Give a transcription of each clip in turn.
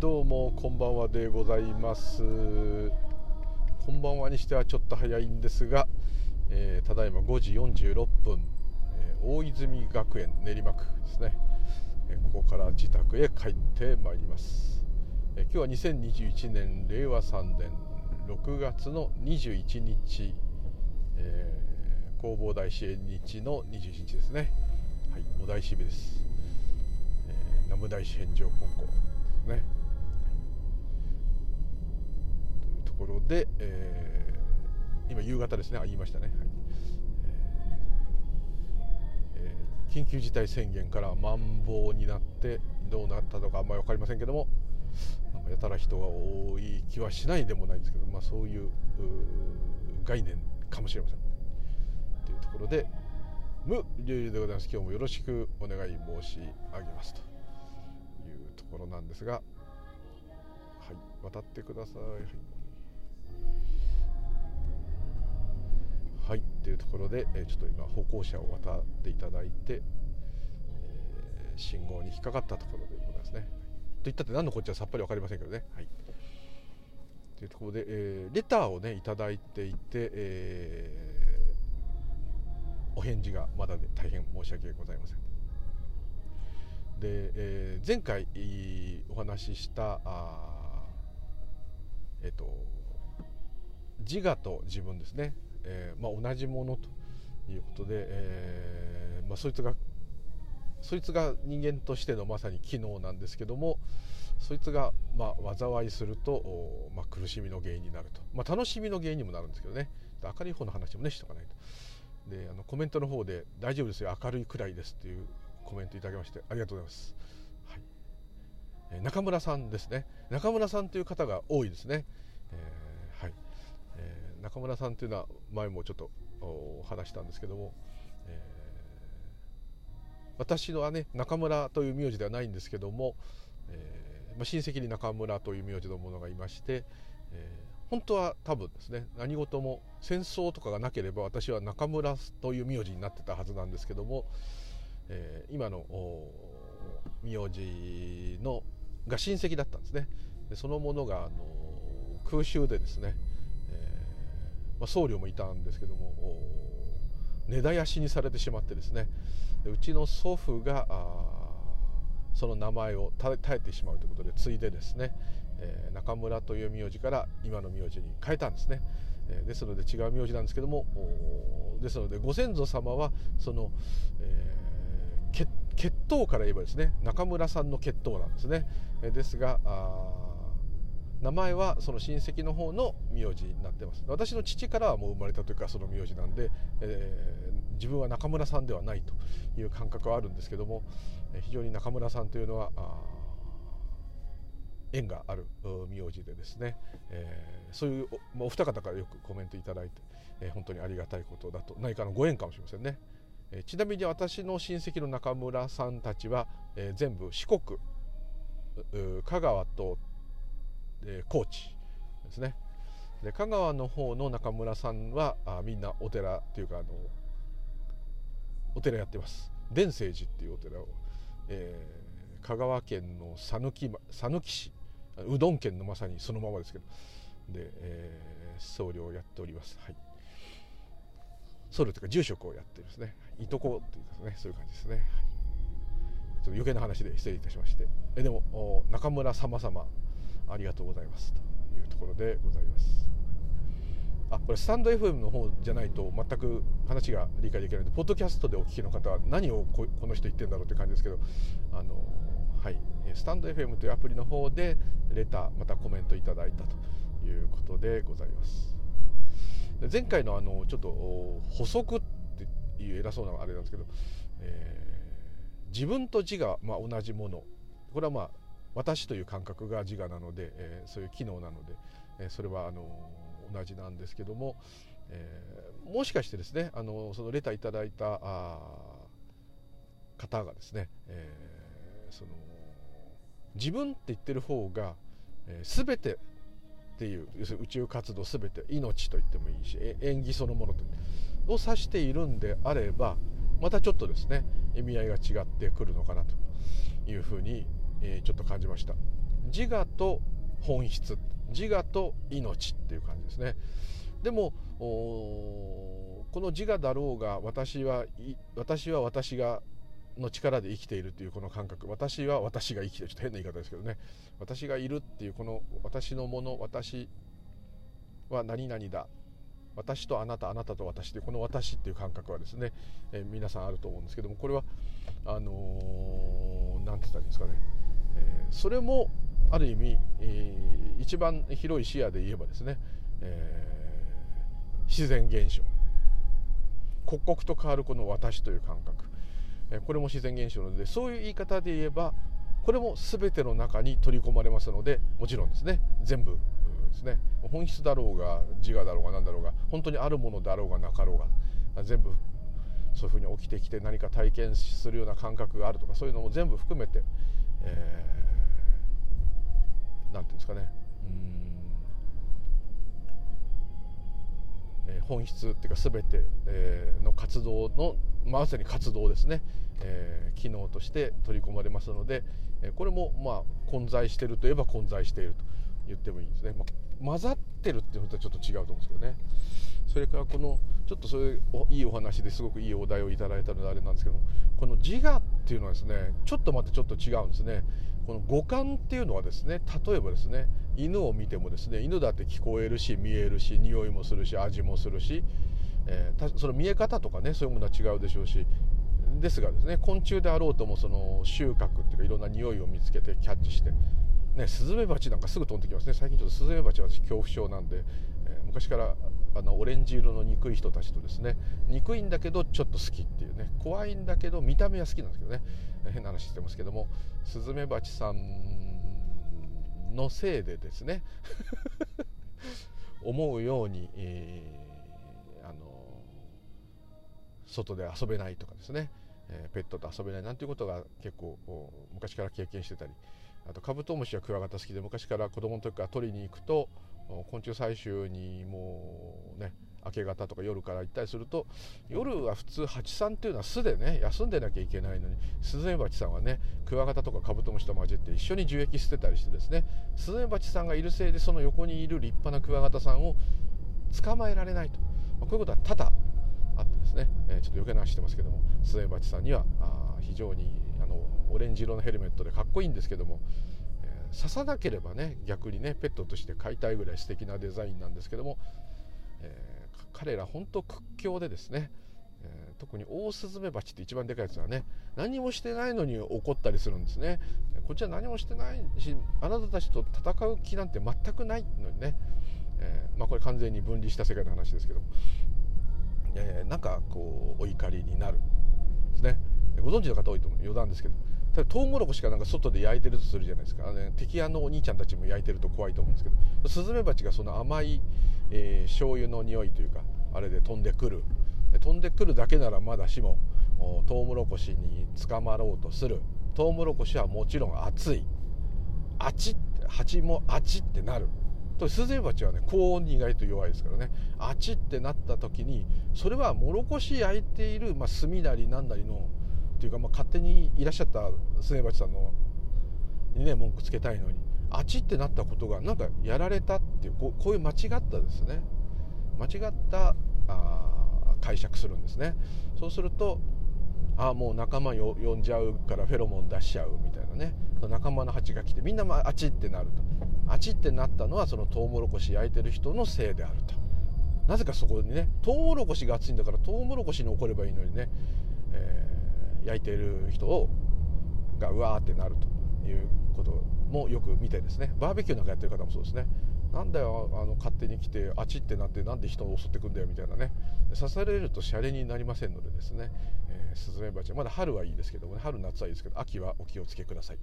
どうもこんばんはでございます。こんばんはにしてはちょっと早いんですが、えー、ただいま5時46分、えー、大泉学園練馬区ですね、えー、ここから自宅へ帰ってまいります、え今日は2021年令和3年6月の21日、え弘法大師縁日の21日ですね。はいお大師日です、え南無大師返上金庫ですね。ころで、えー、今夕方ですね。あ言いましたね、はい。えー、緊急事態宣言からまん防になってどうなったのかあんまり分かりませんけどもなんかやたら人が多い気はしないでもないですけど、まあ、そういう概念かもしれません、ね、というところで無流々でございます。今日もよろしくお願い申し上げます。というところなんですがはい。渡ってください、はい。はいというところで、えちょっと今歩行者を渡っていただいて、えー、信号に引っかかったところでございますね。といったって何のこっちゃさっぱり分かりませんけどね。はい、というところで、えー、レターをね頂いていて、えー、お返事がまだで大変申し訳ございません。で、えー、前回お話ししたあえっ、と自我と自分ですねえー、まあ、同じものということで、えー、まあ、そいつがそいつが人間としてのまさに機能なんですけどもそいつがまあ災いすると、まあ、苦しみの原因になると、まあ、楽しみの原因にもなるんですけどね。明るい方の話もねしとかないと。であのコメントの方で「大丈夫ですよ明るいくらいです」っていうコメントいただきましてありがとうございます、はい、中村さんですね。中村さんという方が多いですね、えー、中村さんというのは前もちょっと話したんですけども、えー、私のはね中村という名字ではないんですけども、えーまあ、親戚に中村という名字の者がいまして、えー、本当は多分ですね何事も戦争とかがなければ私は中村という名字になってたはずなんですけども、え、今の名字のが親戚だったんですね。そのものがあの空襲でですねまあ、僧侶もいたんですけども根絶やしにされてしまってですね。でうちの祖父がその名前を絶えてしまうということで継いでですね、えー、中村という名字から今の名字に変えたんですね、えー、ですので違う名字なんですけどもですのでご先祖様はその、えー、血統から言えばですね中村さんの血統なんですね、え、ですが名前はその親戚の方の名字になってます。私の父からはもう生まれたというかその名字なんで、えー、自分は中村さんではないという感覚はあるんですけども非常に中村さんというのは縁がある名字でですね、えー、そういうおお二方からよくコメントいただいて、えー、本当にありがたいことだと何かのご縁かもしれませんね、えー、ちなみに私の親戚の中村さんたちは、え全部四国香川とえ高知ですね。で香川の方の中村さんはあみんなお寺っていうかあのお寺やってます。伝清寺っていうお寺を、えー、香川県の讃岐市うどん県のまさにそのままですけどで、えー、僧侶をやっております。はい。僧侶というか住職をやってるんですね。い。とこっていうですね。そういう感じですね、はい、ちょっと余計な話で失礼いたしまして。えでも中村様様ありがとうございます。というところでございます。あこれスタンド FM の方じゃないと全く話が理解できないのでポッドキャストでお聞きの方は何をこの人言ってんだろうという感じですけどあのはい。スタンド FM というアプリの方でレターまたコメントいただいたということでございます。前回のあのちょっと補足っていう偉そうなあれなんですけど、えー、自分と自我、ま、同じもの。これはまあ私という感覚が自我なので、えー、そういう機能なので、えー、それはあの同じなんですけども、えー、もしかしてですねあのそのレターいただいたあ方がですね、えー、その自分って言ってる方が、えー、全てっていう要するに宇宙活動全て命と言ってもいいし縁起そのものとを指しているんであればまたちょっとですね意味合いが違ってくるのかなというふうにえー、ちょっと感じました。自我と本質。自我と命っていう感じですね。でもこの自我だろうが私は私は私がの力で生きているというこの感覚。私は私が生きている。ちょっと変な言い方ですけどね。私がいるっていうこの私のもの私は何々だ。私とあなたあなたと私というこの私っていう感覚はですね、えー、皆さんあると思うんですけどもこれはあの何、ー、て言ったらいいんですかね、え、それもある意味、えー、一番広い視野で言えばですね、えー、自然現象。刻々と変わるこの私という感覚、えー、これも自然現象なのでそういう言い方で言えばこれも全ての中に取り込まれますのでもちろんですね全部ですね。本質だろうが自我だろうが何だろうが本当にあるものだろうがなかろうが全部そういうふうに起きてきて何か体験するような感覚があるとかそういうのも全部含めて、えー、なんていうんですかね。うん、えー、本質っていうか全て、え、の活動のまさに活動ですね、えー、機能として取り込まれますので、え、これもまあ混在してるといえば混在していると言ってもいいですね、まあ、混ざってるっていうのとはちょっと違うと思うんですけどね。それからこのちょっとそういういいお話ですごくいいお題をいただいたのであれなんですけどもこの自我っていうのはですねちょっとまたちょっと違うんですね。この五感っていうのはですね例えばですね犬を見てもですね犬だって聞こえるし見えるし匂いもするし味もするし、えー、その見え方とかねそういうものは違うでしょうしですがですね昆虫であろうともその収穫っていうかいろんな匂いを見つけてキャッチしてね、スズメバチなんかすぐ飛んできますね。最近ちょっとスズメバチは私恐怖症なんで、えー、昔からあのオレンジ色の憎い人たちとですね憎いんだけどちょっと好きっていうね怖いんだけど見た目は好きなんですけどね、変な話してますけどもスズメバチさんのせいでですね 思うように、えー、あの外で遊べないとかですね、えー、ペットと遊べないなんていうことが結構昔から経験してたりあとカブトムシやクワガタ好きで昔から子供の時から取りに行くと昆虫採集にもうね明け方とか夜から行ったりすると夜は普通蜂さんっていうのは巣でね休んでなきゃいけないのにスズメバチさんはねクワガタとかカブトムシと混じって一緒に樹液捨てたりしてですねスズメバチさんがいるせいでその横にいる立派なクワガタさんを捕まえられないと、まあ、こういうことは多々あってですね、えー、ちょっと余計な話してますけどもスズメバチさんにはあ非常にあのオレンジ色のヘルメットでかっこいいんですけども、え、刺さなければね逆にねペットとして飼いたいぐらい素敵なデザインなんですけども、えー、彼ら本当屈強でですね、えー、特にオオスズメバチって一番でかいやつはね何もしてないのに怒ったりするんですね。こっちは何もしてないしあなたたちと戦う気なんて全くないのにね、えまあ、これ完全に分離した世界の話ですけども、えなんかこうお怒りになるですね。ご存知の方多いと思う余談ですけど。ただトウモロコシがなんか外で焼いてるとするじゃないですか、ね、敵屋のお兄ちゃんたちも焼いてると怖いと思うんですけど。スズメバチがその甘い、えー、醤油の匂いというかあれで飛んでくる。飛んでくるだけならまだしもトウモロコシに捕まろうとする。トウモロコシはもちろん熱い。あちって蜂もあちってなる。とスズメバチはね高温に意外と弱いですからね。あちってなった時にそれはもろこし焼いている、まあ、炭なりなんなりのっていうか、まあ、勝手にいらっしゃったスネバチさんのにね文句つけたいのにあっちってなったことがなんかやられたっていうこうこういう間違ったですね。間違ったあ解釈するんですね。そうするとああもう仲間よ呼んじゃうからフェロモン出しちゃうみたいなね。仲間の蜂が来てみんなあっちってなると。あっちってなったのはそのトウモロコシ焼いてる人のせいであると。なぜかそこにねトウモロコシが熱いんだからトウモロコシに怒ればいいのにね、えー焼いてる人をがうわーってなるということもよく見てですね。バーベキューなんかやってる方もそうですね。なんだよあの勝手に来てあちってなってなんで人を襲ってくんだよみたいなね。刺されるとシャレになりませんのでですね、えー、スズメバチまだ春はいいですけどもね。春夏はいいですけど秋はお気をつけください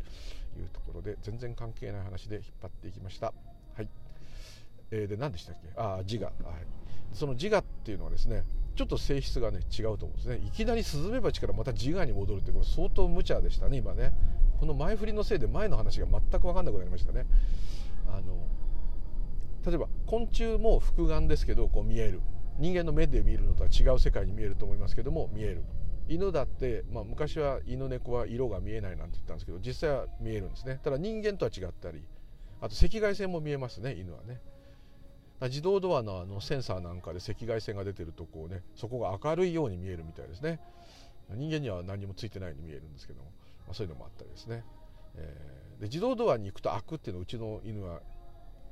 というところで全然関係ない話で引っ張っていきました。はい、えー、で何でしたっけ？ああ自我、はい、その自我っていうのはですねちょっと性質がね違うと思うんですね。いきなりスズメバチからまた自我に戻るってこれ相当無茶でしたね今ね。この前振りのせいで前の話が全く分かんなくなりましたね。あの例えば昆虫も複眼ですけどこう見える。人間の目で見るのとは違う世界に見えると思いますけども見える。犬だって、まあ、昔は犬猫は色が見えないなんて言ったんですけど実際は見えるんですね。ただ人間とは違ったりあと赤外線も見えますね犬はね。自動ドアのあのセンサーなんかで赤外線が出てるとこうねそこが明るいように見えるみたいですね。人間には何もついてないように見えるんですけども、まあ、そういうのもあったりですね、えー、で自動ドアに行くと開くっていうのはうちの犬は、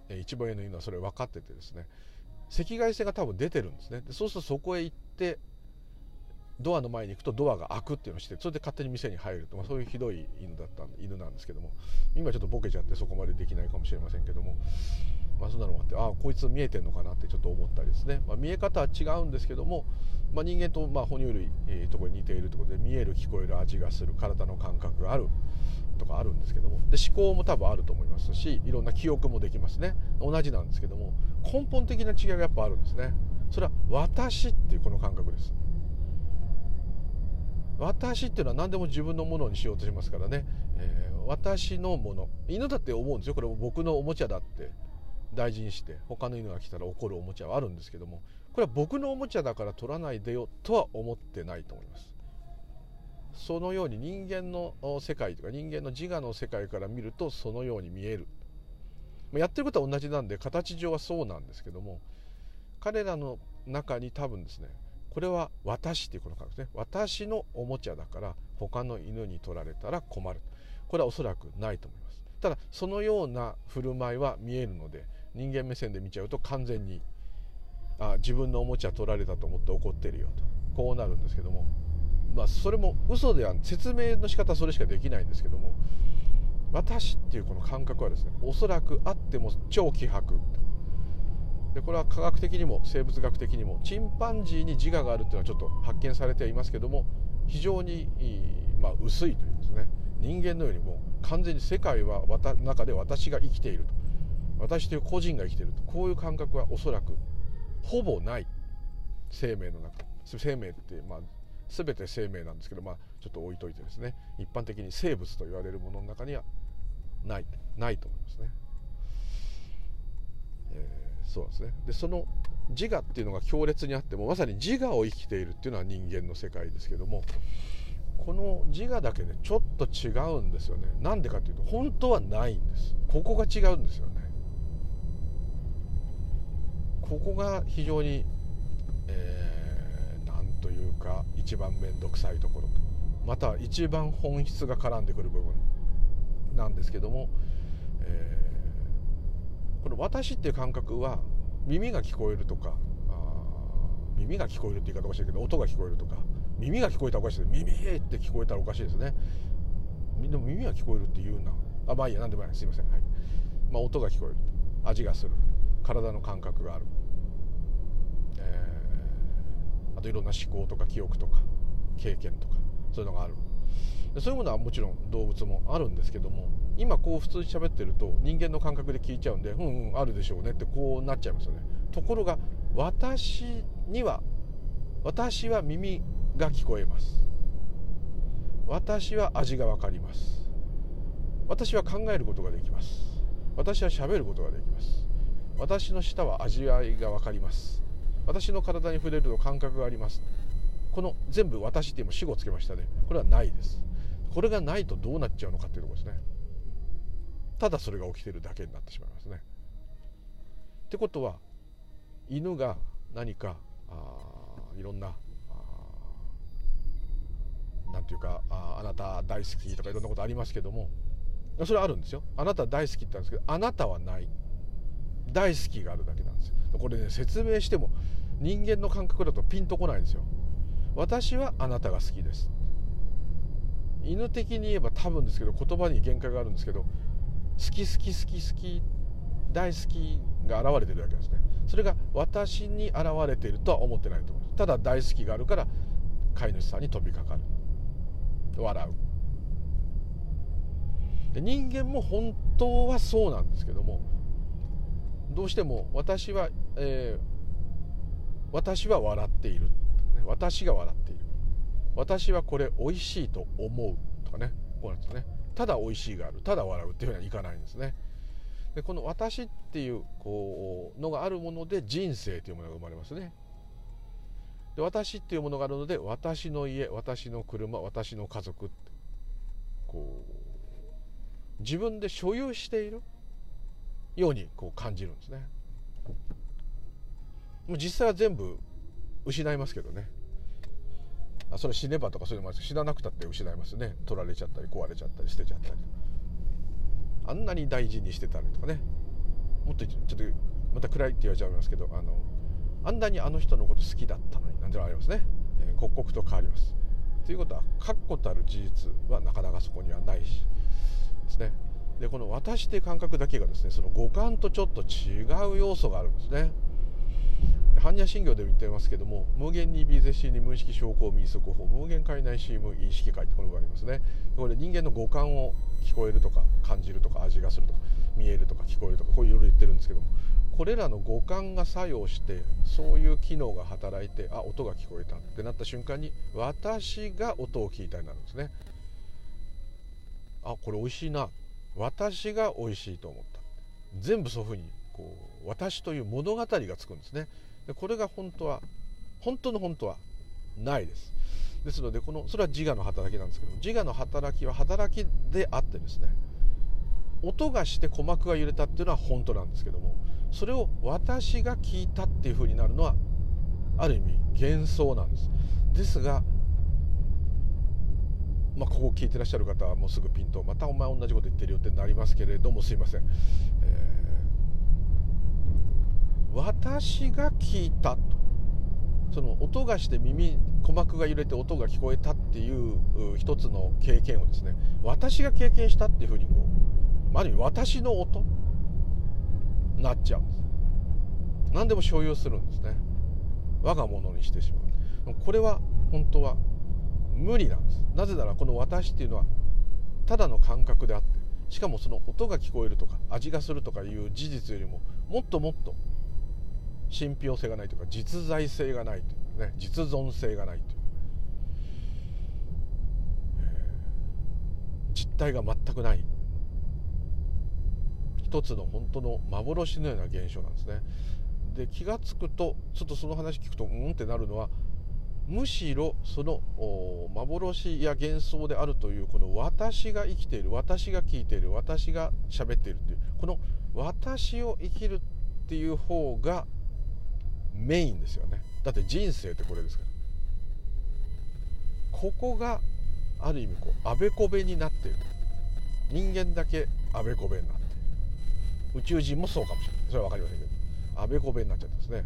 えー、一番上の犬はそれ分かっててですね赤外線が多分出てるんですね。でそうするとそこへ行ってドアの前に行くとドアが開くっていうのをしてそれで勝手に店に入ると、まあ、そういうひどい犬だった犬なんですけども今ちょっとボケちゃってそこまでできないかもしれませんけども、まあ、そんなのもあってああこいつ見えてんのかなってちょっと思ったりですね、まあ、見え方は違うんですけども、まあ、人間とまあ哺乳類、えー、ところに似ているところで見える聞こえる味がする体の感覚があるとかあるんですけどもで思考も多分あると思いますしいろんな記憶もできますね。同じなんですけども根本的な違いがやっぱあるんですね。それは私っていうこの感覚です。私っていうのは何でも自分のものにしようとしますからね、えー、私のもの。犬だって思うんですよ。これ僕のおもちゃだって。大事にして他の犬が来たら怒るおもちゃはあるんですけどもこれは僕のおもちゃだから取らないでよとは思ってないと思います。そのように人間の世界とか人間の自我の世界から見るとそのように見える。やってることは同じなんで形上はそうなんですけども彼らの中に多分ですねこれは私っていうこの感覚ですね。私のおもちゃだから他の犬に取られたら困る。これはおそらくないと思います。ただそのような振る舞いは見えるので人間目線で見ちゃうと完全にあ自分のおもちゃ取られたと思って怒ってるよと。こうなるんですけども。まあそれも嘘では説明の仕方はそれしかできないんですけども。私っていうこの感覚はですねおそらくあっても超希薄でこれは科学的にも生物学的にもチンパンジーに自我があるっていうのはちょっと発見されてはいますけども非常に、まあ、薄いというですね。人間のようにも完全に世界は中で私が生きていると。私という個人が生きてるとこういう感覚はおそらくほぼない。生命の中。生命ってまあ全て生命なんですけどまあちょっと置いといてですね。一般的に生物と言われるものの中にはない。ないと思いますね。えーそうですね。でその自我っていうのが強烈にあってもまさに自我を生きているっていうのは人間の世界ですけどもこの自我だけねちょっと違うんですよね。なんでかっていうと本当はないんです。ここが違うんですよね。ここが非常に、えー、なんというか一番面倒くさいところ。とまた一番本質が絡んでくる部分なんですけども、えーこの私っていう感覚は耳が聞こえるとか耳が聞こえるって言い方おかしいけど音が聞こえるとか耳が聞こえたらおかしいです耳って聞こえたらおかしいですね。でも耳が聞こえるって言うな。あまあいいや何でもない。すいません。はい。まあ音が聞こえる。味がする。体の感覚がある、えー、あといろんな思考とか記憶とか経験とかそういうのがある。そういうものはもちろん動物もあるんですけども今こう普通に喋ってると人間の感覚で聞いちゃうんでうんうんあるでしょうねってこうなっちゃいますよね。ところが私には私は耳が聞こえます。私は味が分かります。私は考えることができます。私は喋ることができます。私の舌は味わいが分かります。私の体に触れると感覚があります。この全部私って今死語つけましたね。これはないです。これがないとどうなっちゃうのかっていうところですね。ただそれが起きてるだけになってしまいますね。ってことは犬が何かあいろんな何て言うかああなた大好きとかいろんなことありますけどもそれはあるんですよ。あなた大好きって言ったんですけどあなたはない。大好きがあるだけなんですよ。これね説明しても人間の感覚だとピンとこないんですよ。私はあなたが好きです。犬的に言えば多分ですけど言葉に限界があるんですけど好き好き好き好き大好きが現れてるわけですね。それが私に現れているとは思ってないと思いますただ大好きがあるから飼い主さんに飛びかかる。笑う。で人間も本当はそうなんですけどもどうしても私は、えー、私は笑っている、私が笑っている。私はこれ美味しいと思う。とかねこうなんですね。ただ美味しいがある。ただ笑うっていうふうにはいかないんですね。でこの私っていうこうのがあるもので人生というものが生まれますね。で私っていうものがあるので私の家私の車私の家族こう自分で所有している。ようにこう感じるんですね。もう実際は全部失いますけどね。あそれ死ねばとかそういうのもある死ななくたって失いますね。取られちゃったり壊れちゃったり捨てちゃったりあんなに大事にしてたりとかね。もっとちょっとまた暗いって言われちゃいますけどあのあんなにあの人のこと好きだったのになんてのありますね、え、刻々と変わります。ということは確固たる事実はなかなかそこにはないしですね。でこの私って感覚だけがですねその五感とちょっと違う要素があるんですね。般若心経でも言ってますけども無限に微絶心に無意識証拠民則法無限界内心無意識界ってこのがありますね。これ人間の五感を聞こえるとか感じるとか味がするとか見えるとか聞こえるとかこういろいろ言ってるんですけどもこれらの五感が作用してそういう機能が働いてあ音が聞こえたってなった瞬間に私が音を聞いたになるんですね。あこれ美味しいな。私が美味しいと思った。全部そういうふうにこう私という物語がつくんですね。でこれが本当は本当の本当はないです。ですのでこのそれは自我の働きなんですけど自我の働きは働きであってですね音がして鼓膜が揺れたっていうのは本当なんですけどもそれを私が聞いたっていうふうになるのはある意味幻想なんです。ですがまあ、ここ聞いてらっしゃる方はもうすぐピンとまたお前同じこと言ってるよってなりますけれどもすいません、えー、私が聞いたと。その音がして耳鼓膜が揺れて音が聞こえたっていう一つの経験をですね私が経験したっていうふうにこうある意味私の音なっちゃうんです。何でも所有するんですね。我が物にしてしまう。これは本当は無理なんです。なぜならこの私っていうのはただの感覚であってしかもその音が聞こえるとか味がするとかいう事実よりももっともっと信憑性がないというか実在性がないというね実存性がないという、実体が全くない。一つの本当の幻のような現象なんですね。で気が付くとちょっとその話聞くとうんってなるのはむしろその幻や幻想であるというこの私が生きている私が聞いている私が喋っているというこの私を生きるっていう方がメインですよね。だって人生ってこれですから。ここがある意味こうあべこべになっている。人間だけあべこべになっている。宇宙人もそうかもしれない。それは分かりませんけど。あべこべになっちゃったんですね。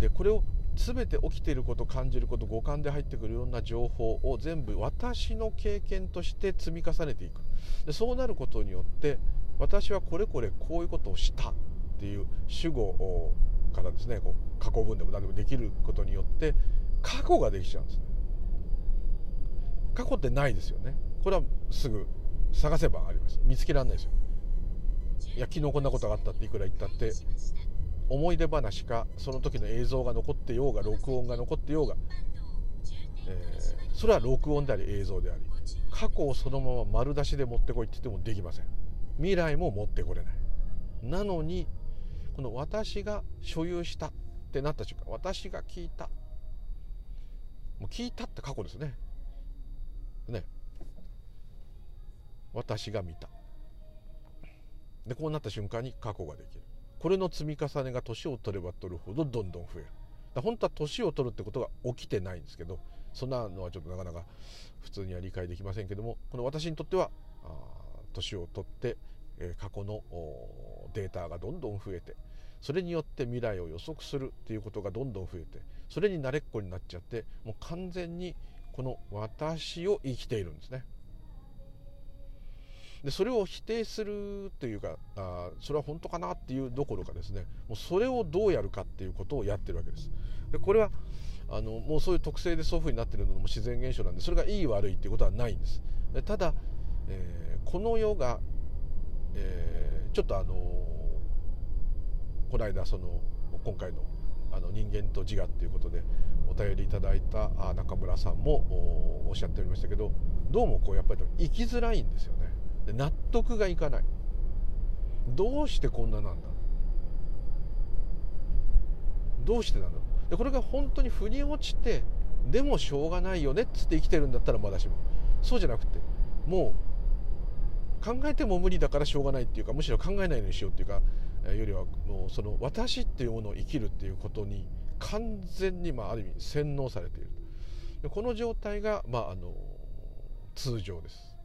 でこれを全て起きていること感じること五感で入ってくるいろんな情報を全部私の経験として積み重ねていく。でそうなることによって私はこれこれこういうことをしたっていう主語からですねこう過去文でも何でもできることによって過去ができちゃうんですね。過去ってないですよね。これはすぐ探せばあります。見つけられないですよ。いや昨日こんなことがあったっていくら言ったって思い出話かその時の映像が残ってようが録音が残ってようが、えー、それは録音であり映像であり過去をそのまま丸出しで持ってこいって言ってもできません。未来も持ってこれない。なのにこの私が所有したってなった瞬間私が聞いた。もう聞いたって過去ですね。ね。私が見た。でこうなった瞬間に過去ができる。これの積み重ねが年を取れば取るほどどんどん増えるだ本当は年を取るってことが起きてないんですけどそんなのはちょっとなかなか普通には理解できませんけどもこの私にとっては年を取って、え過去のデータがどんどん増えてそれによって未来を予測するっていうことがどんどん増えてそれに慣れっこになっちゃってもう完全にこの私を生きているんですね。でそれを否定するというかあそれは本当かなっていうどころかですね。もうそれをどうやるかっていうことをやってるわけです。でこれはあのもうそういう特性でそういうふうになってるのも自然現象なんでそれがいい悪いっていうことはないんです。でただ、えー、この世が、えー、ちょっとあのこの間その今回のあの人間と自我っていうことでお便りいただいた中村さんもおっしゃっておりましたけどどうもこうやっぱり生きづらいんですよ。ねで納得がいかない。どうしてこんななんだどうしてなんだでこれが本当に腑に落ちてでもしょうがないよねっつって生きてるんだったらまだしも。そうじゃなくてもう考えても無理だからしょうがないっていうかむしろ考えないようにしようっていうかよりはもうその私っていうものを生きるっていうことに完全にまあある意味洗脳されている。この状態がまああの通常です。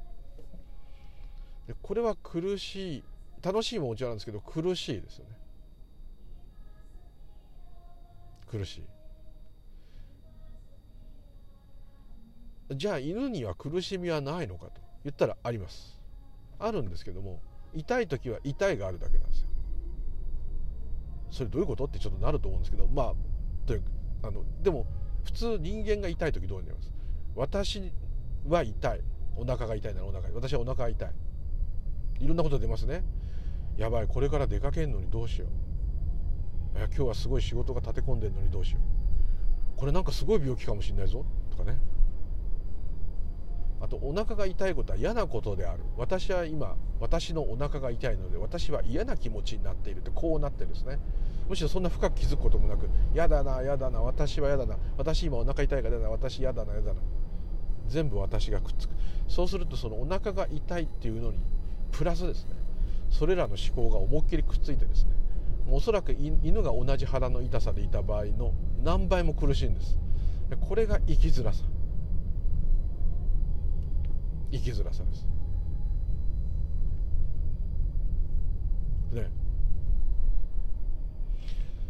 でこれは苦しい楽しいももちろんなんですけど苦しいですよね。苦しい。じゃあ犬には苦しみはないのかと言ったらあります。あるんですけども痛い時は痛いがあるだけなんですよ。それどういうことってちょっとなると思うんですけどまあというあのでも普通人間が痛い時どうなります？私は痛い。お腹が痛いならお腹私はお腹が痛い。いろんなこと出ますね。やばいこれから出かけんのにどうしよう。いや今日はすごい仕事が立て込んでんのにどうしよう。これなんかすごい病気かもしれないぞ。とかね。あとお腹が痛いことは嫌なことである。私は今私のお腹が痛いので私は嫌な気持ちになっているってこうなってるんですね。むしろそんな深く気づくこともなく嫌だな嫌だな私は嫌だな。私今お腹痛いから嫌だな私嫌だな嫌だな。全部私がくっつく。そうするとそのお腹が痛いっていうのにプラスですね。それらの思考が思いっきりくっついてですね。おそらく犬が同じ腹の痛さでいた場合の何倍も苦しいんです。これが生きづらさ。生きづらさです。ね。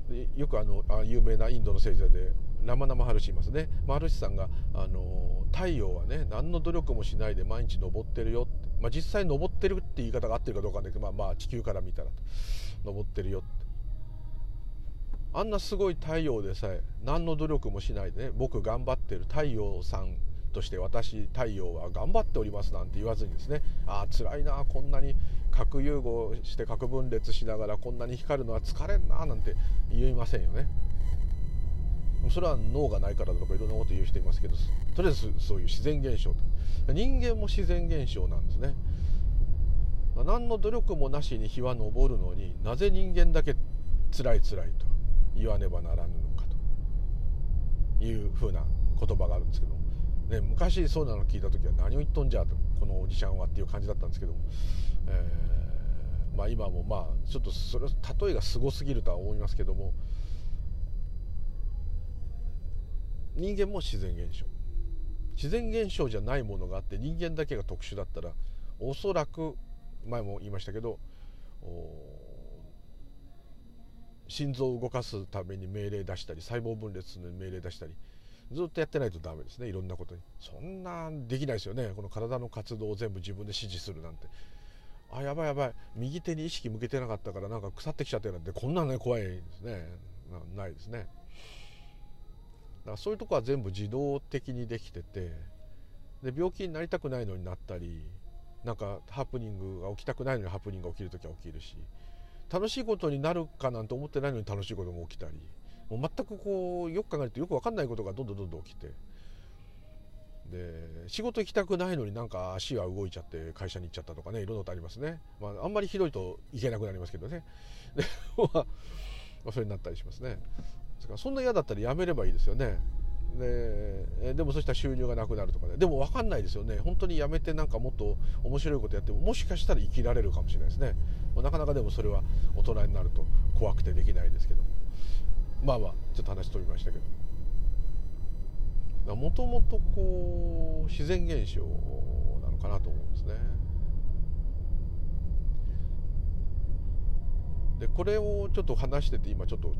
でよくあのあ有名なインドの聖者でラマナマハルシいますね。マハルシさんがあの太陽はね何の努力もしないで毎日昇ってるよって、まあ、実際昇ってるって言い方が合ってるかどうかんだけど、まあ、まあ地球から見たら昇ってるよって。あんなすごい太陽でさえ何の努力もしないでね僕頑張ってる。太陽さんとして私太陽は頑張っておりますなんて言わずにですね。ああ辛いなこんなに核融合して核分裂しながらこんなに光るのは疲れんななんて言いませんよね。それは脳がないからとかいろんなこと言う人いますけどとりあえずそういう自然現象と。人間も自然現象なんですね。何の努力もなしに日は昇るのになぜ人間だけ辛い辛いと言わねばならぬのかと。いうふうな言葉があるんですけどね、昔そうなの聞いた時は何を言っとんじゃとこのおじちゃんはっていう感じだったんですけども、えー、まあ、今もまあちょっとそれ例えがすごすぎるとは思いますけども。人間も自然現象。自然現象じゃないものがあって人間だけが特殊だったらおそらく前も言いましたけど心臓を動かすために命令出したり細胞分裂の命令出したりずっとやってないとダメですねいろんなことに。そんなできないですよね。この体の活動を全部自分で指示するなんて。あやばいやばい。右手に意識向けてなかったからなんか腐ってきちゃってなんてこんなね怖いですね。ないですね。からそういうとこは全部自動的にできててで病気になりたくないのになったりなんかハプニングが起きたくないのにハプニングが起きる時は起きるし楽しいことになるかなんて思ってないのに楽しいことも起きたりもう全くこうよく考えるとよく分かんないことがどんどんどんどん起きてで仕事行きたくないのになんか足が動いちゃって会社に行っちゃったとかねいろんなことありますね、まあ、あんまりひどいといけなくなりますけどね。で、ま、それになったりしますね。ですかそんな嫌だったらやめればいいですよね。ででもそしたら収入がなくなるとかね。でも分かんないですよね。本当にやめてなんかもっと面白いことやってももしかしたら生きられるかもしれないですね。なかなかでもそれは大人になると怖くてできないですけどまあまあちょっと話飛びましたけど。もともとこう自然現象なのかなと思うんですね。でこれをちょっと話してて今ちょっと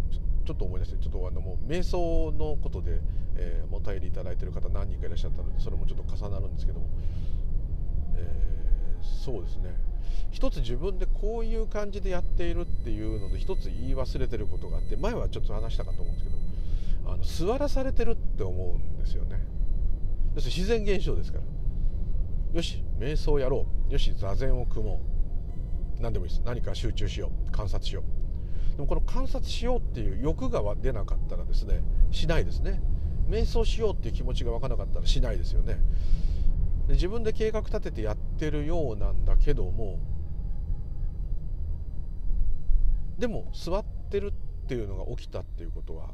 ちょっと思い出してちょっとあのもう瞑想のことで、えー、お便りいただいてる方何人かいらっしゃったのでそれもちょっと重なるんですけども、えー、そうですね。一つ自分でこういう感じでやっているっていうので一つ言い忘れてることがあって前はちょっと話したかと思うんですけどあの座らされてるって思うんですよね。要するに自然現象ですから。よし瞑想やろう。よし座禅を組もう。何でもいいです。何か集中しよう。観察しよう。でもこの観察しようっていう欲が出なかったらですねしないですね。瞑想しようっていう気持ちが湧かなかったらしないですよね。で自分で計画立ててやってるようなんだけどもでも座ってるっていうのが起きたっていうことは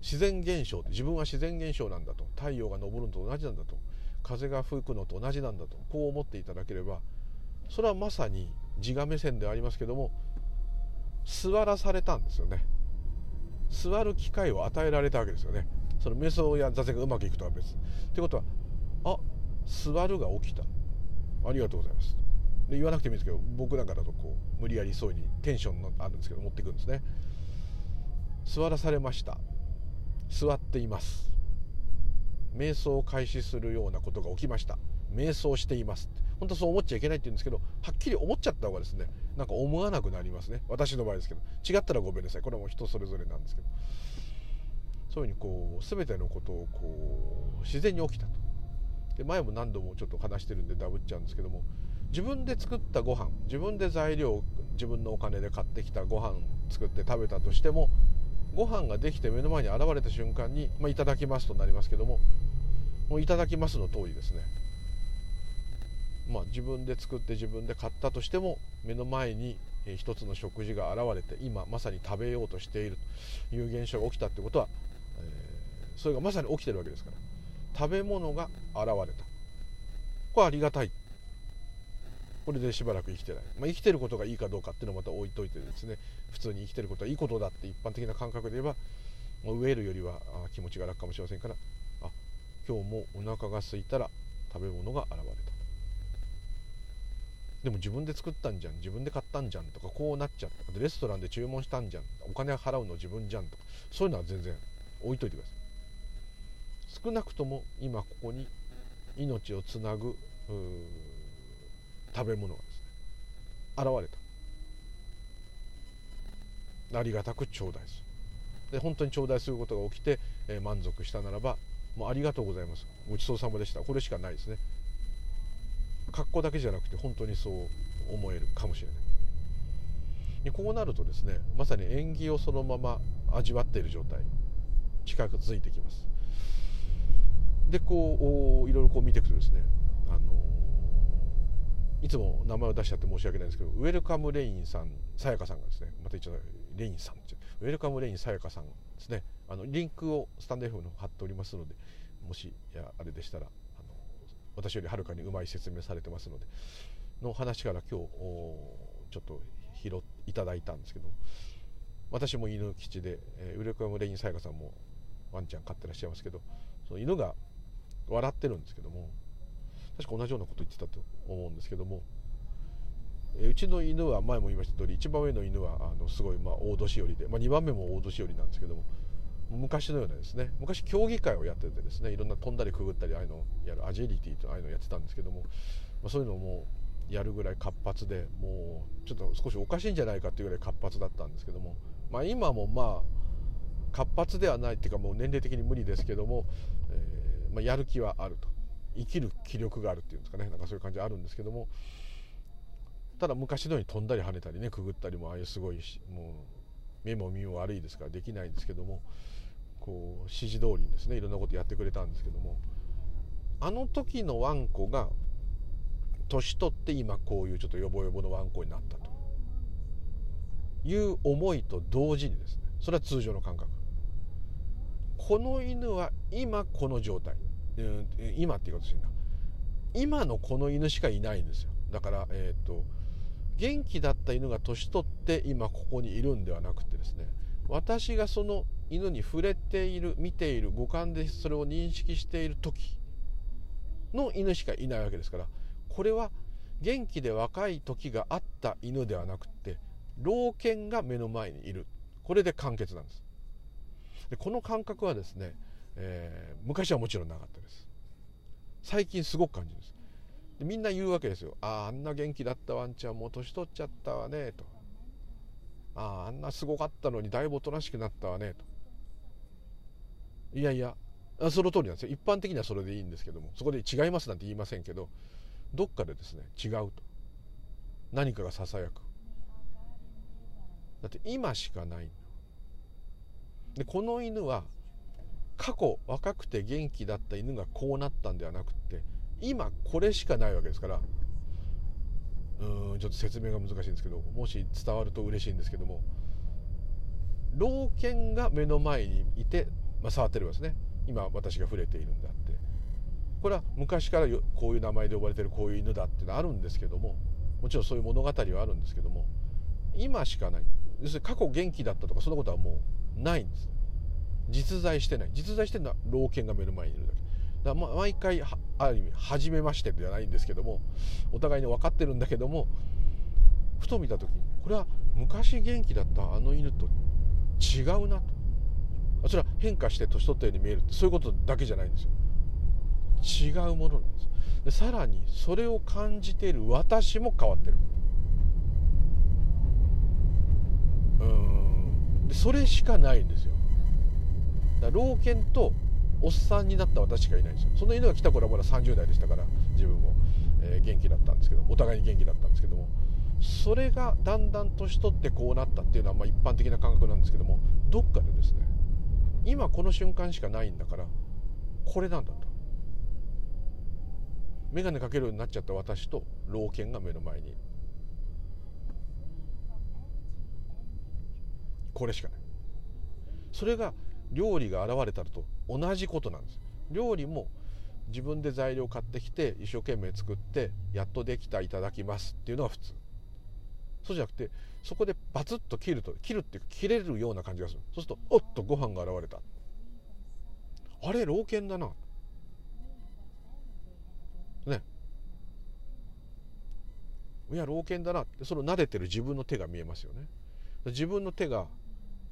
自然現象自分は自然現象なんだと。太陽が昇るのと同じなんだと。風が吹くのと同じなんだと。こう思っていただければそれはまさに自我目線ではありますけども座らされたんですよね。座る機会を与えられたわけですよね。その瞑想や座禅がうまくいくとは別。ってことはあ座るが起きた。ありがとうございます。で言わなくてもいいんですけど僕なんかだとこう無理やりそうにテンションのあるんですけど持ってくんですね。座らされました。座っています。瞑想を開始するようなことが起きました。瞑想しています。本当そう思っちゃいけないって言うんですけどはっきり思っちゃった方がですねなんか思わなくなりますね。私の場合ですけど。違ったらごめんなさい。これはもう人それぞれなんですけど。そういうふうにこう全てのことをこう自然に起きたと。で前も何度もちょっと話してるんでダブっちゃうんですけども自分で作ったご飯自分で材料自分のお金で買ってきたご飯作って食べたとしてもご飯ができて目の前に現れた瞬間に、まあ、いただきますとなりますけどももういただきますの通りですね。まあ、自分で作って自分で買ったとしても目の前に一つの食事が現れて今まさに食べようとしているという現象が起きたってことは、えー、それがまさに起きてるわけですから。食べ物が現れた。これありがたい。これでしばらく生きてない、まあ、生きてることがいいかどうかっていうのをまた置いといてですね普通に生きてることはいいことだって一般的な感覚で言えば飢えるよりは気持ちが楽かもしれませんからあ今日もお腹が空いたら食べ物が現れた。でも自分で作ったんじゃん自分で買ったんじゃんとかこうなっちゃった。レストランで注文したんじゃん。お金払うの自分じゃんとか。そういうのは全然置いといてください。少なくとも今ここに命をつなぐ食べ物がですね現れた。ありがたく頂戴する。で本当に頂戴することが起きて、えー、満足したならばもうありがとうございます。ごちそうさまでした。これしかないですね。格好だけじゃなくて本当にそう思えるかもしれない。こうなるとですねまさに縁起をそのまま味わっている状態近づいてきます。でこういろいろこう見ていくとですねあのいつも名前を出しちゃって申し訳ないんですけどウェルカムレインさんさやかさんがですねまた一応レインさんウェルカムレインさやかさんですねあのリンクをスタンド F の貼っておりますのでもしやあれでしたら私よりはるかにうまい説明されてますのでの話から今日ちょっと拾いただいたんですけど私も犬基地で、えー、ウレカムレインサイカさんもワンちゃん飼ってらっしゃいますけどその犬が笑ってるんですけども確か同じようなこと言ってたと思うんですけども、えー、うちの犬は前も言いました通り一番上の犬はあのすごいまあ大年寄りで、まあ、2番目も大年寄りなんですけども昔のようなですね昔競技会をやっててですねいろんな飛んだりくぐったりああいうのやるアジリティとああいうのやってたんですけども、まあ、そういうのもやるぐらい活発でもうちょっと少しおかしいんじゃないかっていうぐらい活発だったんですけども、まあ、今もまあ活発ではないっていうかもう年齢的に無理ですけども、えー、まあ、やる気はあると。生きる気力があるっていうんですかねなんかそういう感じあるんですけどもただ昔のように飛んだり跳ねたりねくぐったりもああいうすごいもう目も耳も悪いですからできないんですけどもこう指示通りにですねいろんなことやってくれたんですけどもあの時のワンコが年取って今こういうちょっとヨボヨボのワンコになったと。いう思いと同時にですねそれは通常の感覚。この犬は今この状態、うん、今っていうことですな今のこの犬しかいないんですよ。だからえっ、と元気だった犬が年取って今ここにいるんではなくてですね私がその犬に触れている見ている五感でそれを認識している時の犬しかいないわけですからこれは元気で若い時があった犬ではなくて老犬が目の前にいる。これで完結なんです。でこの感覚はですね、えー、昔はもちろんなかったです。最近すごく感じるんです。でみんな言うわけですよ。あああんな元気だったワンちゃんもう年取っちゃったわねと。ああんなすごかったのにだいぶおとなしくなったわねと。いやいやその通りなんですよ。一般的にはそれでいいんですけどもそこで違いますなんて言いませんけどどっかでですね違うと。何かがささやく。だって今しかないでこの犬は過去若くて元気だった犬がこうなったんではなくって今これしかないわけですからうんちょっと説明が難しいんですけどもし伝わると嬉しいんですけども老犬が目の前にいてまあ、触ってるわけですね。今私が触れているんであって。これは昔からこういう名前で呼ばれてるこういう犬だっていうのはあるんですけどももちろんそういう物語はあるんですけども今しかない。要するに過去元気だったとかそんなことはもうないんです。実在してない。実在してるのは老犬が目の前にいるだけ。だ毎回ある意味初めましてではないんですけどもお互いに分かってるんだけどもふと見た時にこれは昔元気だったあの犬と違うなと。それは変化して年取ったように見えるそういうことだけじゃないんですよ。違うものなんです。でさらにそれを感じている私も変わってる。うん。でそれしかないんですよ。だ老犬とおっさんになった私しかいないんですよ。その犬が来た頃はまだ30代でしたから自分も、えー、元気だったんですけどお互いに元気だったんですけども。それがだんだん年取ってこうなったっていうのはまあ一般的な感覚なんですけどもどっかでですね今この瞬間しかないんだからこれなんだと。眼鏡かけるようになっちゃった私と老犬が目の前に。これしかない。それが料理が現れたと同じことなんです。料理も自分で材料買ってきて一生懸命作ってやっとできたいただきますっていうのが普通。そうじゃなくてそこでバツッと切ると切るっていうか切れるような感じがする。そうするとおっとご飯が現れた。あれ老犬だな。ね。いや老犬だなってその撫でてる自分の手が見えますよね。自分の手が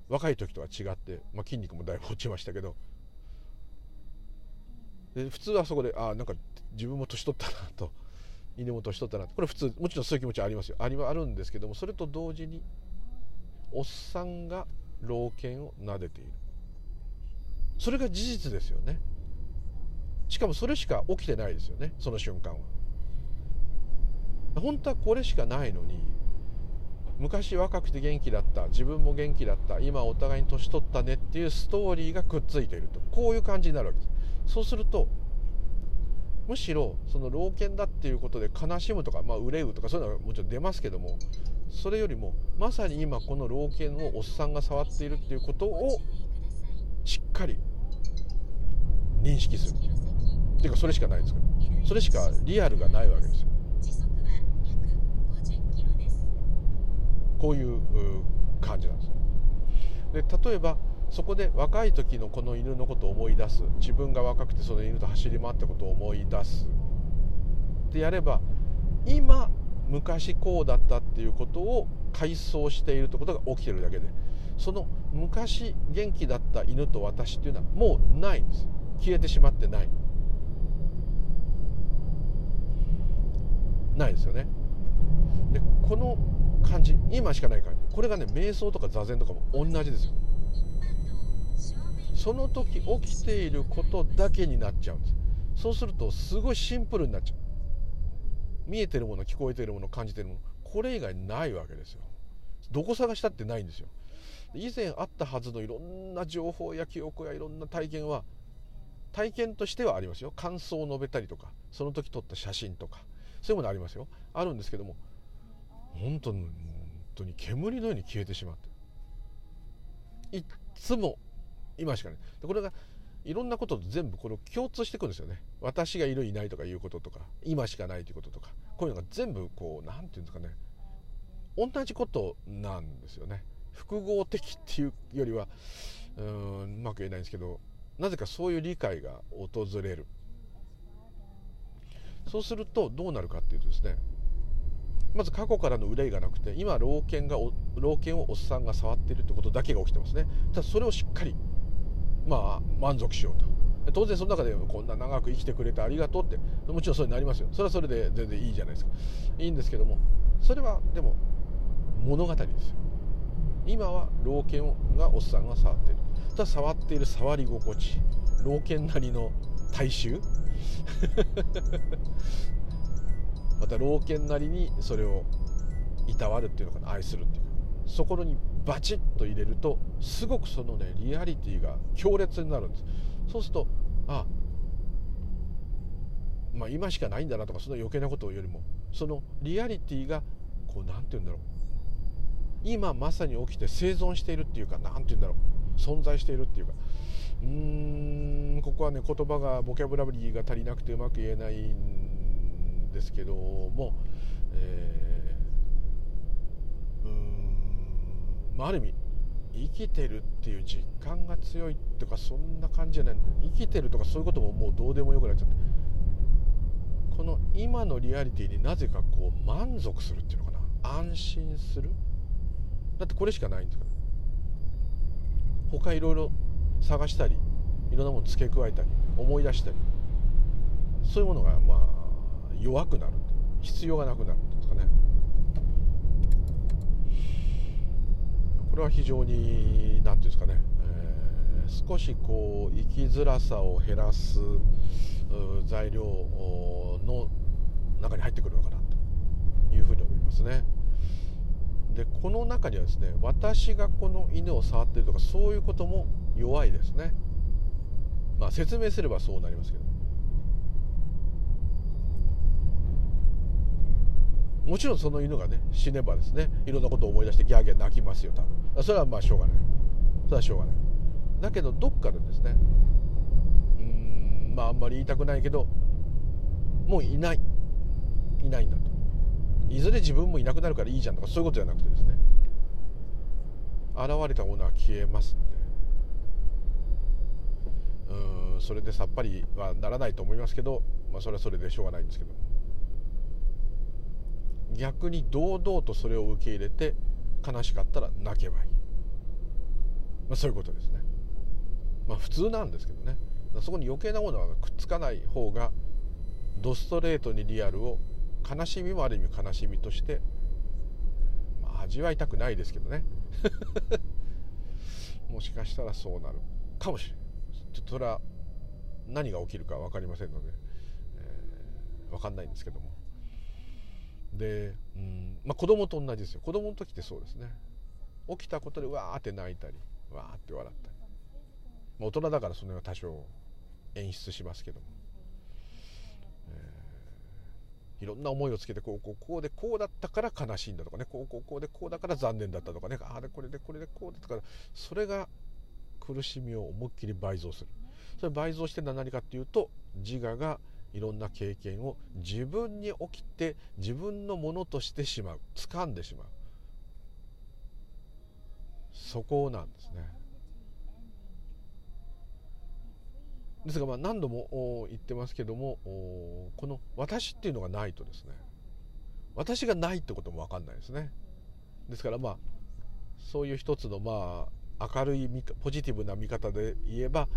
若い時とは違って、まあ、筋肉もだいぶ落ちましたけど。で普通はそこでああなんか自分も年取ったなと 犬も年取ったなこれ普通もちろんそういう気持ちはありますよ。ありはあるんですけどもそれと同時におっさんが老犬を撫でている。それが事実ですよね。しかもそれしか起きてないですよね。その瞬間は。本当はこれしかないのに昔若くて元気だった自分も元気だった今お互いに年取ったねっていうストーリーがくっついていると。こういう感じになるわけです。そうするとむしろその老犬だっていうことで悲しむとか、まあ、憂うとかそういうのはもちろん出ますけどもそれよりもまさに今この老犬をおっさんが触っているっていうことをしっかり認識する。っていうかそれしかないですから。それしかリアルがないわけですよ。こういう感じなんです。で例えばそこで若い時のこの犬のことを思い出す。自分が若くてその犬と走り回ったことを思い出す。ってやれば今昔こうだったっていうことを回想しているってことが起きてるだけで。その昔元気だった犬と私っていうのはもうないんです。消えてしまってない。ないですよね。でこの感じ。今しかない感じ。これがね瞑想とか座禅とかも同じですよ。その時起きていることだけになっちゃうんです。そうするとすごいシンプルになっちゃう。見えてるもの聞こえてるもの感じてるものこれ以外ないわけですよ。どこ探したってないんですよ。以前あったはずのいろんな情報や記憶やいろんな体験は体験としてはありますよ。感想を述べたりとかその時撮った写真とかそういうものありますよ。あるんですけども本当に本当に煙のように消えてしまって。いっつも今しかねこれがいろんなことと全部これを共通していくんですよね。私がいるいないとかいうこととか今しかないということとか。こういうのが全部こう何て言うんですかね。同じことなんですよね。複合的っていうよりはうんうまく言えないんですけどなぜかそういう理解が訪れる。そうするとどうなるかっていうとですねまず過去からの憂いがなくて今老犬が老犬をおっさんが触ってるってことだけが起きてますね。ただそれをしっかりまあ満足しようと。当然その中でこんな長く生きてくれてありがとうって。もちろんそうになりますよ。それはそれで全然いいじゃないですか。いいんですけどもそれはでも物語ですよ。今は老犬がおっさんが触っている。ただ触っている触り心地老犬なりの大衆また老犬なりにそれをいたわるっていうのかな愛するっていうか。そこにバチッと入れるとすごくそのねリアリティが強烈になるんです。そうするとあまあ今しかないんだなとかその余計なことよりもそのリアリティがこう何て言うんだろう。今まさに起きて生存しているっていうか何て言うんだろう。存在しているっていうか。うーんここはね言葉がボキャブラリーが足りなくてうまく言えないんですけども、えー、うーん、まあ、ある意味生きてるっていう実感が強いとかそんな感じじゃない。生きてるとかそういうことももうどうでもよくなっちゃって。この今のリアリティになぜかこう満足するっていうのかな。安心する。だってこれしかないんですから。他いろいろ探したりいろんなもの付け加えたり思い出したり。そういうものがま弱くなる。必要がなくなる。んですかね。これは非常に何て言うんですかね、えー、少しこう生きづらさを減らす材料の中に入ってくるのかなというふうに思いますね。でこの中にはですね私がこの犬を触ってるとかそういうことも弱いですね。まあ説明すればそうなりますけどもちろんその犬がね死ねばですねいろんなことを思い出してギャーギャー泣きますよ多分。それはまあしょうがない。それはしょうがない。だけどどっかでですねうんまああんまり言いたくないけどもういない。いないんだと。いずれ自分もいなくなるからいいじゃんとかそういうことじゃなくてですね現れたものは消えますんで。うんそれでさっぱりはならないと思いますけど、まあ、それはそれでしょうがないんですけど。逆に堂々とそれを受け入れて悲しかったら泣けばいい、まあ、そういうことですね。まあ普通なんですけどね。そこに余計なものはくっつかない方がドストレートにリアルを悲しみもある意味悲しみとして、まあ、味わいたくないですけどね。もしかしたらそうなるかもしれない。ちょっとそれは何が起きるか分かりませんので、えー、分かんないんですけども。で、うんまあ、子供と同じですよ。子供の時ってそうですね。起きたことでわーって泣いたりわーって笑ったり、まあ、大人だからその辺は多少演出しますけども。いろんな思いをつけてこうこうこうでこうだったから悲しいんだとかね。こうこうこうでこうだから残念だったとかね。あれこれでこれでこうでとからそれが苦しみを思いっきり倍増する。それ倍増して何かっていうと自我がいろんな経験を自分に起きて自分のものとしてしまう。掴んでしまう。そこなんですね。ですがまあ何度も言ってますけどもこの私っていうのがないとですね。私がないってことも分かんないですね。ですからまあそういう一つのまあ明るいポジティブな見方で言えば、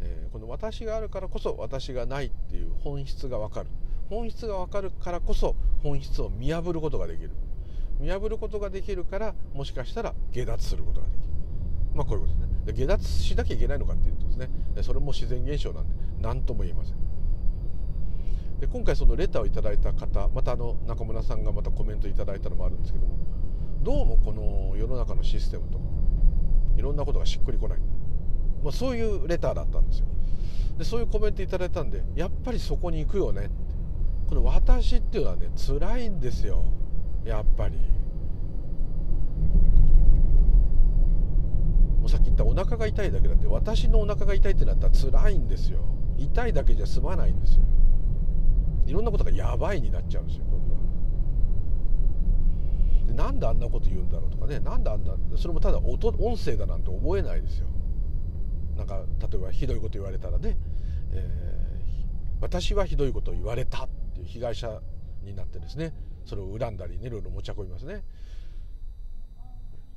えー、この私があるからこそ私がないっていう本質が分かる。本質が分かるからこそ本質を見破ることができる。見破ることができるからもしかしたら下脱することができる。まあこういうことですね。で下脱しなきゃいけないのかっていうとですねそれも自然現象なんで何とも言えません。で今回そのレターをいただいた方またあの中村さんがまたコメントいただいたのもあるんですけどもどうもこの世の中のシステムといろんなことがしっくりこない、まあ、そういうレターだったんですよ。でそういうコメントいただいたんでやっぱりそこに行くよねって。この私っていうのはね辛いんですよ。やっぱり。もうさっき言ったお腹が痛いだけだって私のお腹が痛いってなったら辛いんですよ。痛いだけじゃ済まないんですよ。いろんなことがやばいになっちゃうんですよ今度は。でなんであんなこと言うんだろうとかねなんであんなそれもただ音音声だなんて思えないですよ。なんか例えばひどいこと言われたらね、えー、私はひどいことを言われたっていう被害者になってですねそれを恨んだりねいろいろ持ち運びますね。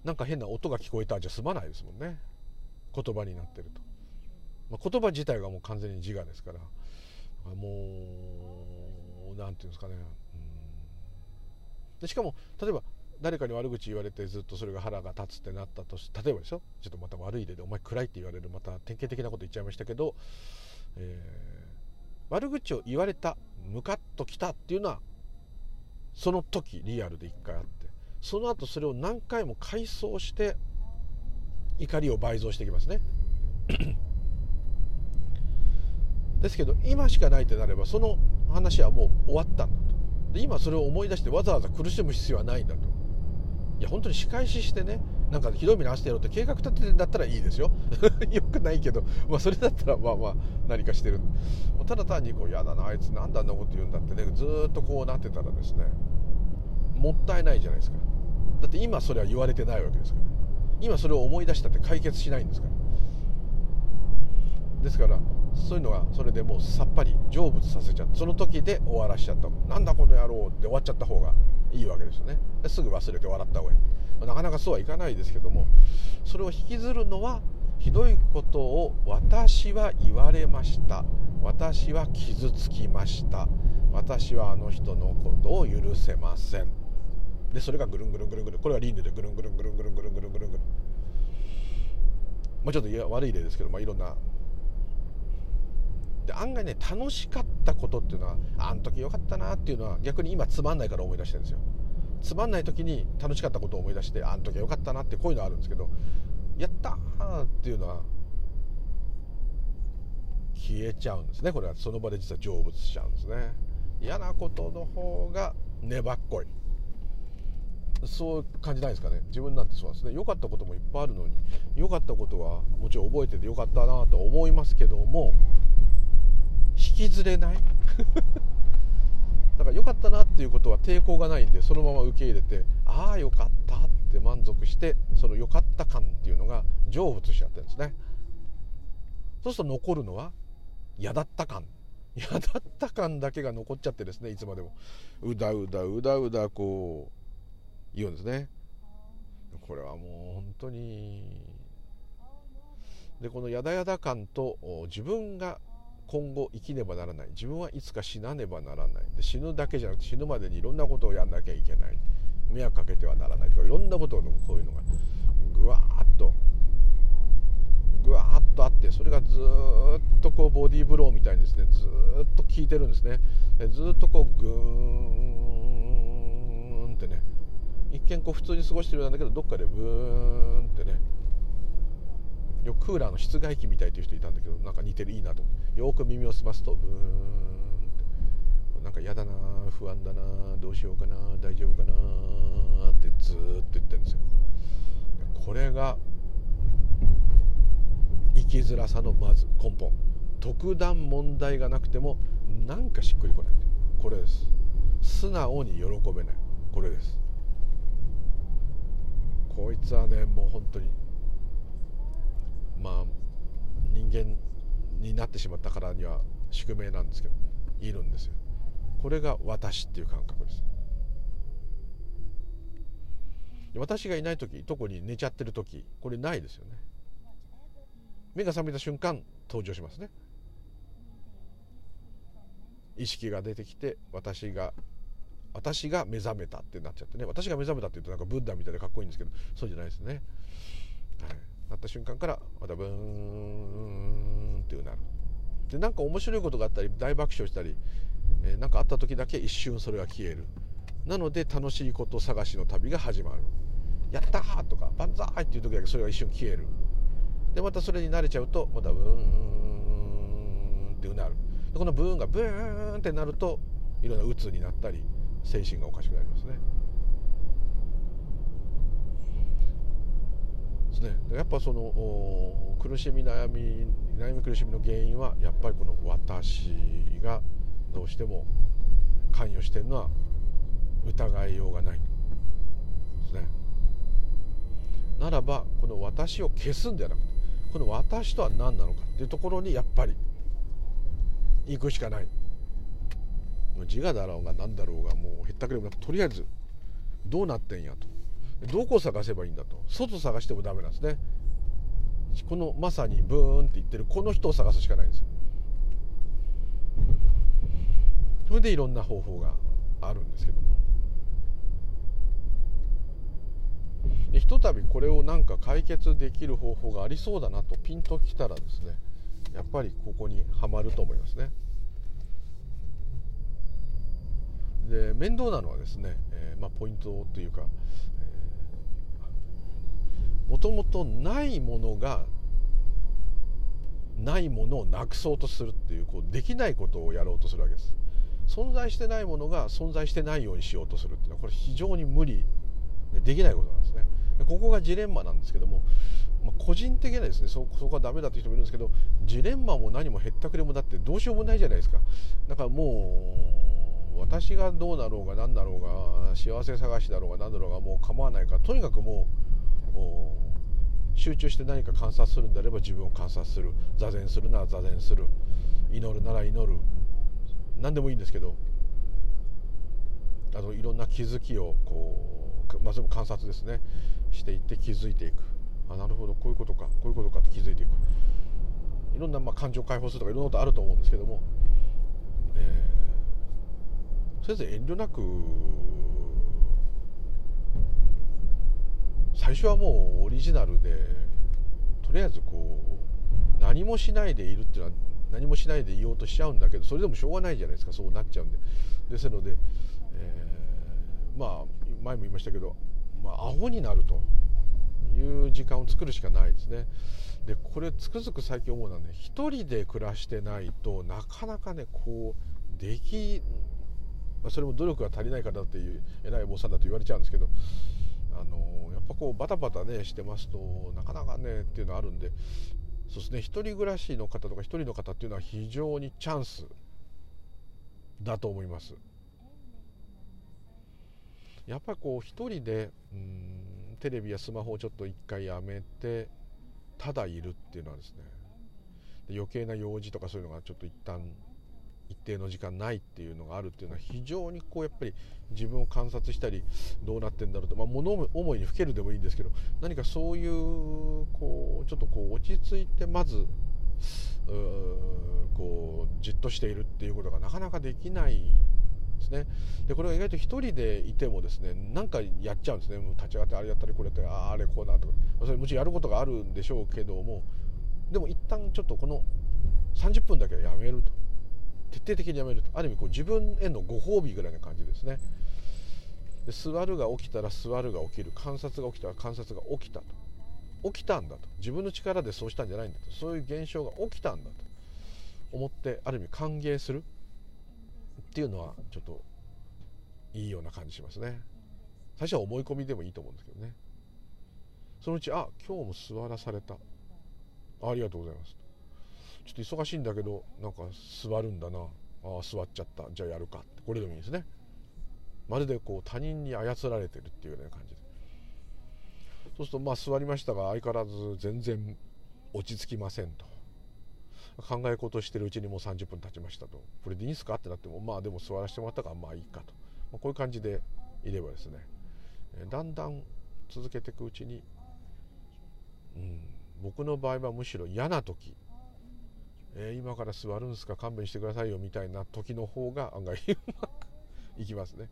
なんか変な音が聞こえたじゃ済まないですもんね。言葉になってると、まあ、言葉自体がもう完全に自我ですから。もう何て言うんですかね、でしかも例えば誰かに悪口言われてずっとそれが腹が立つってなったとし例えばですよちょっとまた悪い例でお前暗いって言われるまた典型的なこと言っちゃいましたけど、えー、悪口を言われたムカッときたっていうのはその時リアルで一回あってその後それを何回も回想して怒りを倍増してきますね。ですけど今しかないってなればその話はもう終わったんだと。で今それを思い出してわざわざ苦しむ必要はないんだと。いや本当に仕返ししてねなんかひどい目に遭わせてやろうって計画立ててんだったらいいですよ。よくないけど、まあ、それだったらまあまあ何かしてる。ただ単にこう嫌だなあいつなんであんなこと言うんだってね。ずっとこうなってたらですねもったいないじゃないですか。だって今それは言われてないわけですから。今それを思い出したって解決しないんですから。ですからそういうのがそれでもうさっぱり成仏させちゃってその時で終わらしちゃった。なんだこの野郎で終わっちゃった方がいいわけですよね。すぐ忘れて笑った方がいい。なかなかそうはいかないですけどもそれを引きずるのはひどいことを私は言われました。私は傷つきました。私はあの人のことを許せません。でそれがぐるんぐるんぐるんぐるん。これは輪廻で。ぐるんぐるんぐるんぐるんぐるんぐるんぐるんぐるんまあちょっと悪い例ですけど、まあ、いろんなで案外ね楽しかったことっていうのはあの時よかったなっていうのは逆に今つまんないから思い出してるんですよ。つまんない時に楽しかったことを思い出してあの時よかったなってこういうのあるんですけどやったーっていうのは消えちゃうんですねこれは。その場で実は成仏しちゃうんですね。嫌なことの方が粘っこい。そう感じないですかね。自分なんてそうなんですね。良かったこともいっぱいあるのに良かったことはもちろん覚えてて良かったなと思いますけども引きずれない？だから良かったなっていうことは抵抗がないんでそのまま受け入れてああ良かったって満足してその良かった感っていうのが成仏しちゃってるんですね。そうすると残るのは嫌だった感。嫌だった感だけが残っちゃってですねいつまでも。うだうだうだうだこう言うんですね。これはもう本当に。でこのやだやだ感と自分が今後生きねばならない。自分はいつか死なねばならない。で死ぬだけじゃなくて死ぬまでにいろんなことをやんなきゃいけない。迷惑かけてはならない。とかいろんなことのこういうのが。ぐわーっと。ぐわーっとあってそれがずっとこうボディーブローみたいにですねずっと効いてるんですね。でずっとこうグーンってね。一見こう普通に過ごしてるようなんだけどどっかでブーンってね。よくクーラーの室外機みたいという人いたんだけどなんか似てるいいなと。よく耳を澄ますとブーンって。なんか嫌だな不安だなどうしようかな大丈夫かなってずっと言ってるんですよ。これが生きづらさのまず根本。特段問題がなくてもなんかしっくりこない。これです。素直に喜べない。これです。こいつはねもう本当にまあ人間になってしまったからには宿命なんですけどいるんですよ。これが私っていう感覚です。私がいない時特に寝ちゃってる時これないですよね。目が覚めた瞬間登場しますね。意識が出てきて私が私が目覚めたってなっちゃってね。私が目覚めたって言うとなんかブッダみたいでかっこいいんですけどそうじゃないですね、はい、なった瞬間からまたブーンっていうなる。でなんか面白いことがあったり大爆笑したりえー、かあった時だけ一瞬それが消える。なので楽しいこと探しの旅が始まる。やったーとか万歳っていう時だけそれが一瞬消える。でまたそれに慣れちゃうとまたブーンってうなる。でこのブーンがブーンってなるといろんな鬱になったり精神がおかしくなりますね。ですね。やっぱその苦しみ悩み悩み苦しみの原因はやっぱりこの私がどうしても関与してるのは疑いようがない。ですね。ならばこの私を消すんではなくてこの私とは何なのかっていうところにやっぱり行くしかない。自我だろうが何だろうがもうへったくれもなくとりあえずどうなってんやと。どこ探せばいいんだと。外探してもダメなんですね。このまさにブーンって言ってるこの人を探すしかないんですよ。それでいろんな方法があるんですけども。でひとたびこれをなんか解決できる方法がありそうだなとピンときたらですねやっぱりここにはまると思いますね。で面倒なのはですね、えー、まあ、ポイントというかもともとないものがないものをなくそうとするっていうこうできないことをやろうとするわけです。存在してないものが存在してないようにしようとするっていうのはこれ非常に無理できないことなんですね。ここがジレンマなんですけども、まあ、個人的なですねそそこはダメだっていう人もいるんですけどジレンマも何もへったくれもだってどうしようもないじゃないですか。だからもう私がどうなろうが何だろうが幸せ探しだろうが何だろうがもう構わないからとにかくもう集中して何か観察するんであれば自分を観察する。座禅するなら座禅する。祈るなら祈る。何でもいいんですけどあのいろんな気づきをこう、まあ、全部観察ですね。していって気づいていく。あなるほど。こういうことか。こういうことかって気づいていく。いろんなまあ感情を解放するとかいろんなことあると思うんですけども、えー、とりあえず遠慮なく最初はもうオリジナルでとりあえずこう何もしないでいるっていうのは何もしないでいようとしちゃうんだけどそれでもしょうがないじゃないですかそうなっちゃうんで。ですので、えー、まあ前も言いましたけど、まあ、アホになるという時間を作るしかないですね。でこれつくづく最近思うのはね一人で暮らしてないとなかなかねこうできそれも努力が足りないからっていう偉いお坊さんだと言われちゃうんですけどあのやっぱこうバタバタねしてますとなかなかねっていうのあるんでそうですね一人暮らしの方とか一人の方っていうのは非常にチャンスだと思います。やっぱりこう一人でうんテレビやスマホをちょっと一回やめてただいるっていうのはですね余計な用事とかそういうのがちょっと一旦一定の時間ないっていうのがあるっていうのは非常にこうやっぱり自分を観察したりどうなってんだろうと、まあ、物思いにふけるでもいいんですけど何かそういうこうちょっとこう落ち着いてまずこうじっとしているっていうことがなかなかできないですね。でこれが意外と1人でいてもですねなんかやっちゃうんですね。もう立ち上がってあれやったりこれやったりああれこうなとか。それもちろんやることがあるんでしょうけどもでも一旦ちょっとこの30分だけはやめると。徹底的にやめると。ある意味こう自分へのご褒美ぐらいな感じですね。で座るが起きたら座るが起きる。観察が起きたら観察が起きたと。起きたんだと。自分の力でそうしたんじゃないんだと。そういう現象が起きたんだと。思ってある意味歓迎する。っていうのはちょっといいような感じしますね。最初は思い込みでもいいと思うんですけどね。そのうちあ今日も座らされた。ありがとうございます。ちょっと忙しいんだけどなんか座るんだな。あ座っちゃった。じゃあやるかって。これでもいいんですね。まるでこう他人に操られてるっていうような感じで。そうするとまあ座りましたが相変わらず全然落ち着きませんと。考え事してるうちにもう30分経ちましたと。これでいいんすかってなってもまあでも座らせてもらったからまあいいかと、まあ、こういう感じでいればですね。だんだん続けていくうちに、うん、僕の場合はむしろ嫌な時えー、今から座るんですか勘弁してくださいよみたいな時の方が案外うまくいきますね。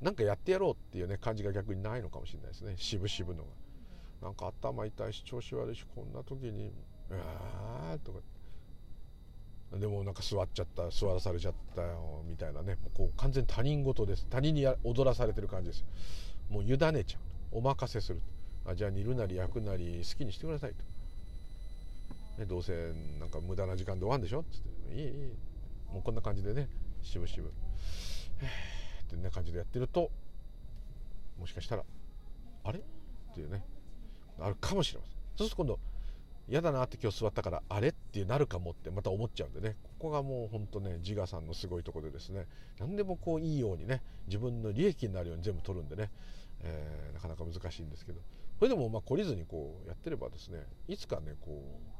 なんかやってやろうっていうね感じが逆にないのかもしれないですね。渋々のが。なんか頭痛いし調子悪いしこんな時に「ああ」とか。でもなんか座っちゃった座らされちゃったよみたいなね。もうこう完全他人事です。他人に踊らされてる感じです。もう委ねちゃう。お任せする。あじゃあ煮るなり焼くなり好きにしてくださいと。ね、どうせなんか無駄な時間で終わるんでしょ？っつって「いいいい。もうこんな感じでねしぶしぶ」ってな感じでやってるともしかしたら「あれ?」っていうね。あるかもしれません。そうすると今度嫌だなって今日座ったからあれ？ってなるかもってまた思っちゃうんでね。ここがもうほんとね自我さんのすごいとこでですね。何でもこういいようにね自分の利益になるように全部取るんでね、えー、なかなか難しいんですけど。それでもまあ懲りずにこうやってればですねいつかねこう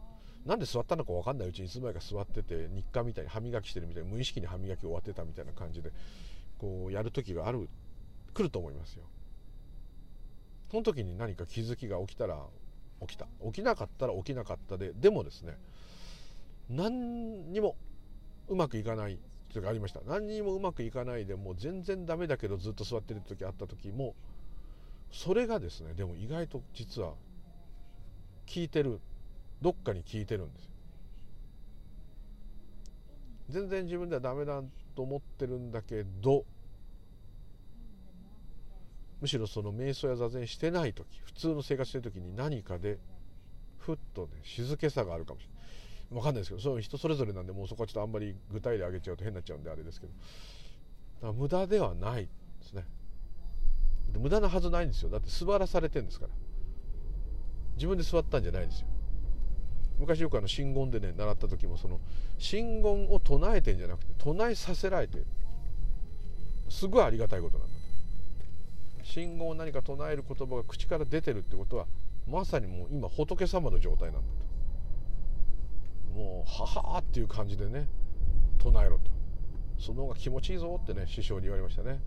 なんで座ったのか分かんないうちにいつの間にか座ってて日課みたいに歯磨きしてるみたいに無意識に歯磨き終わってたみたいな感じでこうやる時がある来ると思いますよ。その時に何か気づきが起きたら起きた。起きなかったら起きなかったででもですね何にもうまくいかないというかありました。何にもうまくいかないでもう全然ダメだけどずっと座ってる時あった時もそれがですねでも意外と実は効いてる。どっかに聞いてるんですよ。全然自分ではダメだと思ってるんだけどむしろその瞑想や座禅してない時普通の生活してる時に何かでふっとね静けさがあるかもしれない。分かんないですけどその人それぞれなんでもうそこはちょっとあんまり具体例挙げちゃうと変になっちゃうんであれですけど。だから無駄ではないですね。無駄なはずないんですよ。だって座らされてるんですから。自分で座ったんじゃないんですよ。昔よくあの真言でね習った時もその真言を唱えてんじゃなくて唱えさせられてすごいありがたいことなんだ。信号を何か唱える言葉が口から出てるってことはまさにもう今仏様の状態なんだと。もうははっていう感じでね唱えろと。その方が気持ちいいぞってね師匠に言われましたね。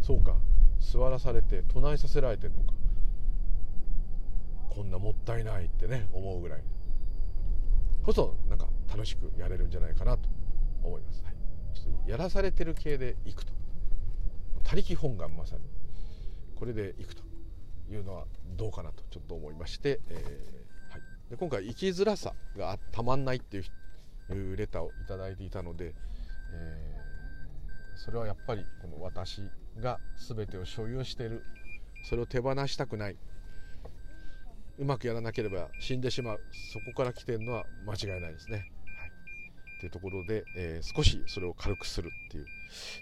そうか。座らされて唱えさせられてんのか。こんなもったいないってね思うぐらい。こそなんか楽しくやれるんじゃないかなと思います、はい、ちょっとやらされてる系でいくと。他力本願まさに。これでいくというのはどうかなとちょっと思いまして、えー、はい、で今回生きづらさがたまんないっていうレターを頂いていたので、えー、それはやっぱりこの私が全てを所有している。それを手放したくないうまくやらなければ死んでしまうそこから来てるのは間違いないですね。はい、というところで、えー、少しそれを軽くするっていう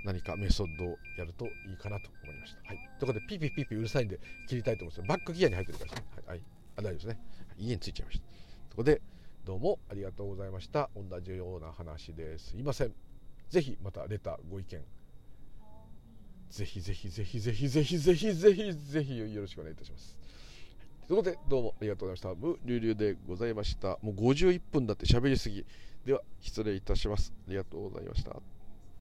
何かメソッドをやるといいかなと思いました。はい、ということでピーピーピーピーうるさいんで切りたいと思いますバックギアに入ってるからですね。はい、はい、あ大丈夫ですね。家に着いちゃいました。とこでどうもありがとうございました。同じような話ですいません。ぜひまたレターご意見ぜひぜひぜひぜひぜひぜひぜひぜひよろしくお願いいたします。ということで、どうもありがとうございました。ム・リュウリュウでございました。もう51分だって喋りすぎ。では、失礼いたします。ありがとうございました。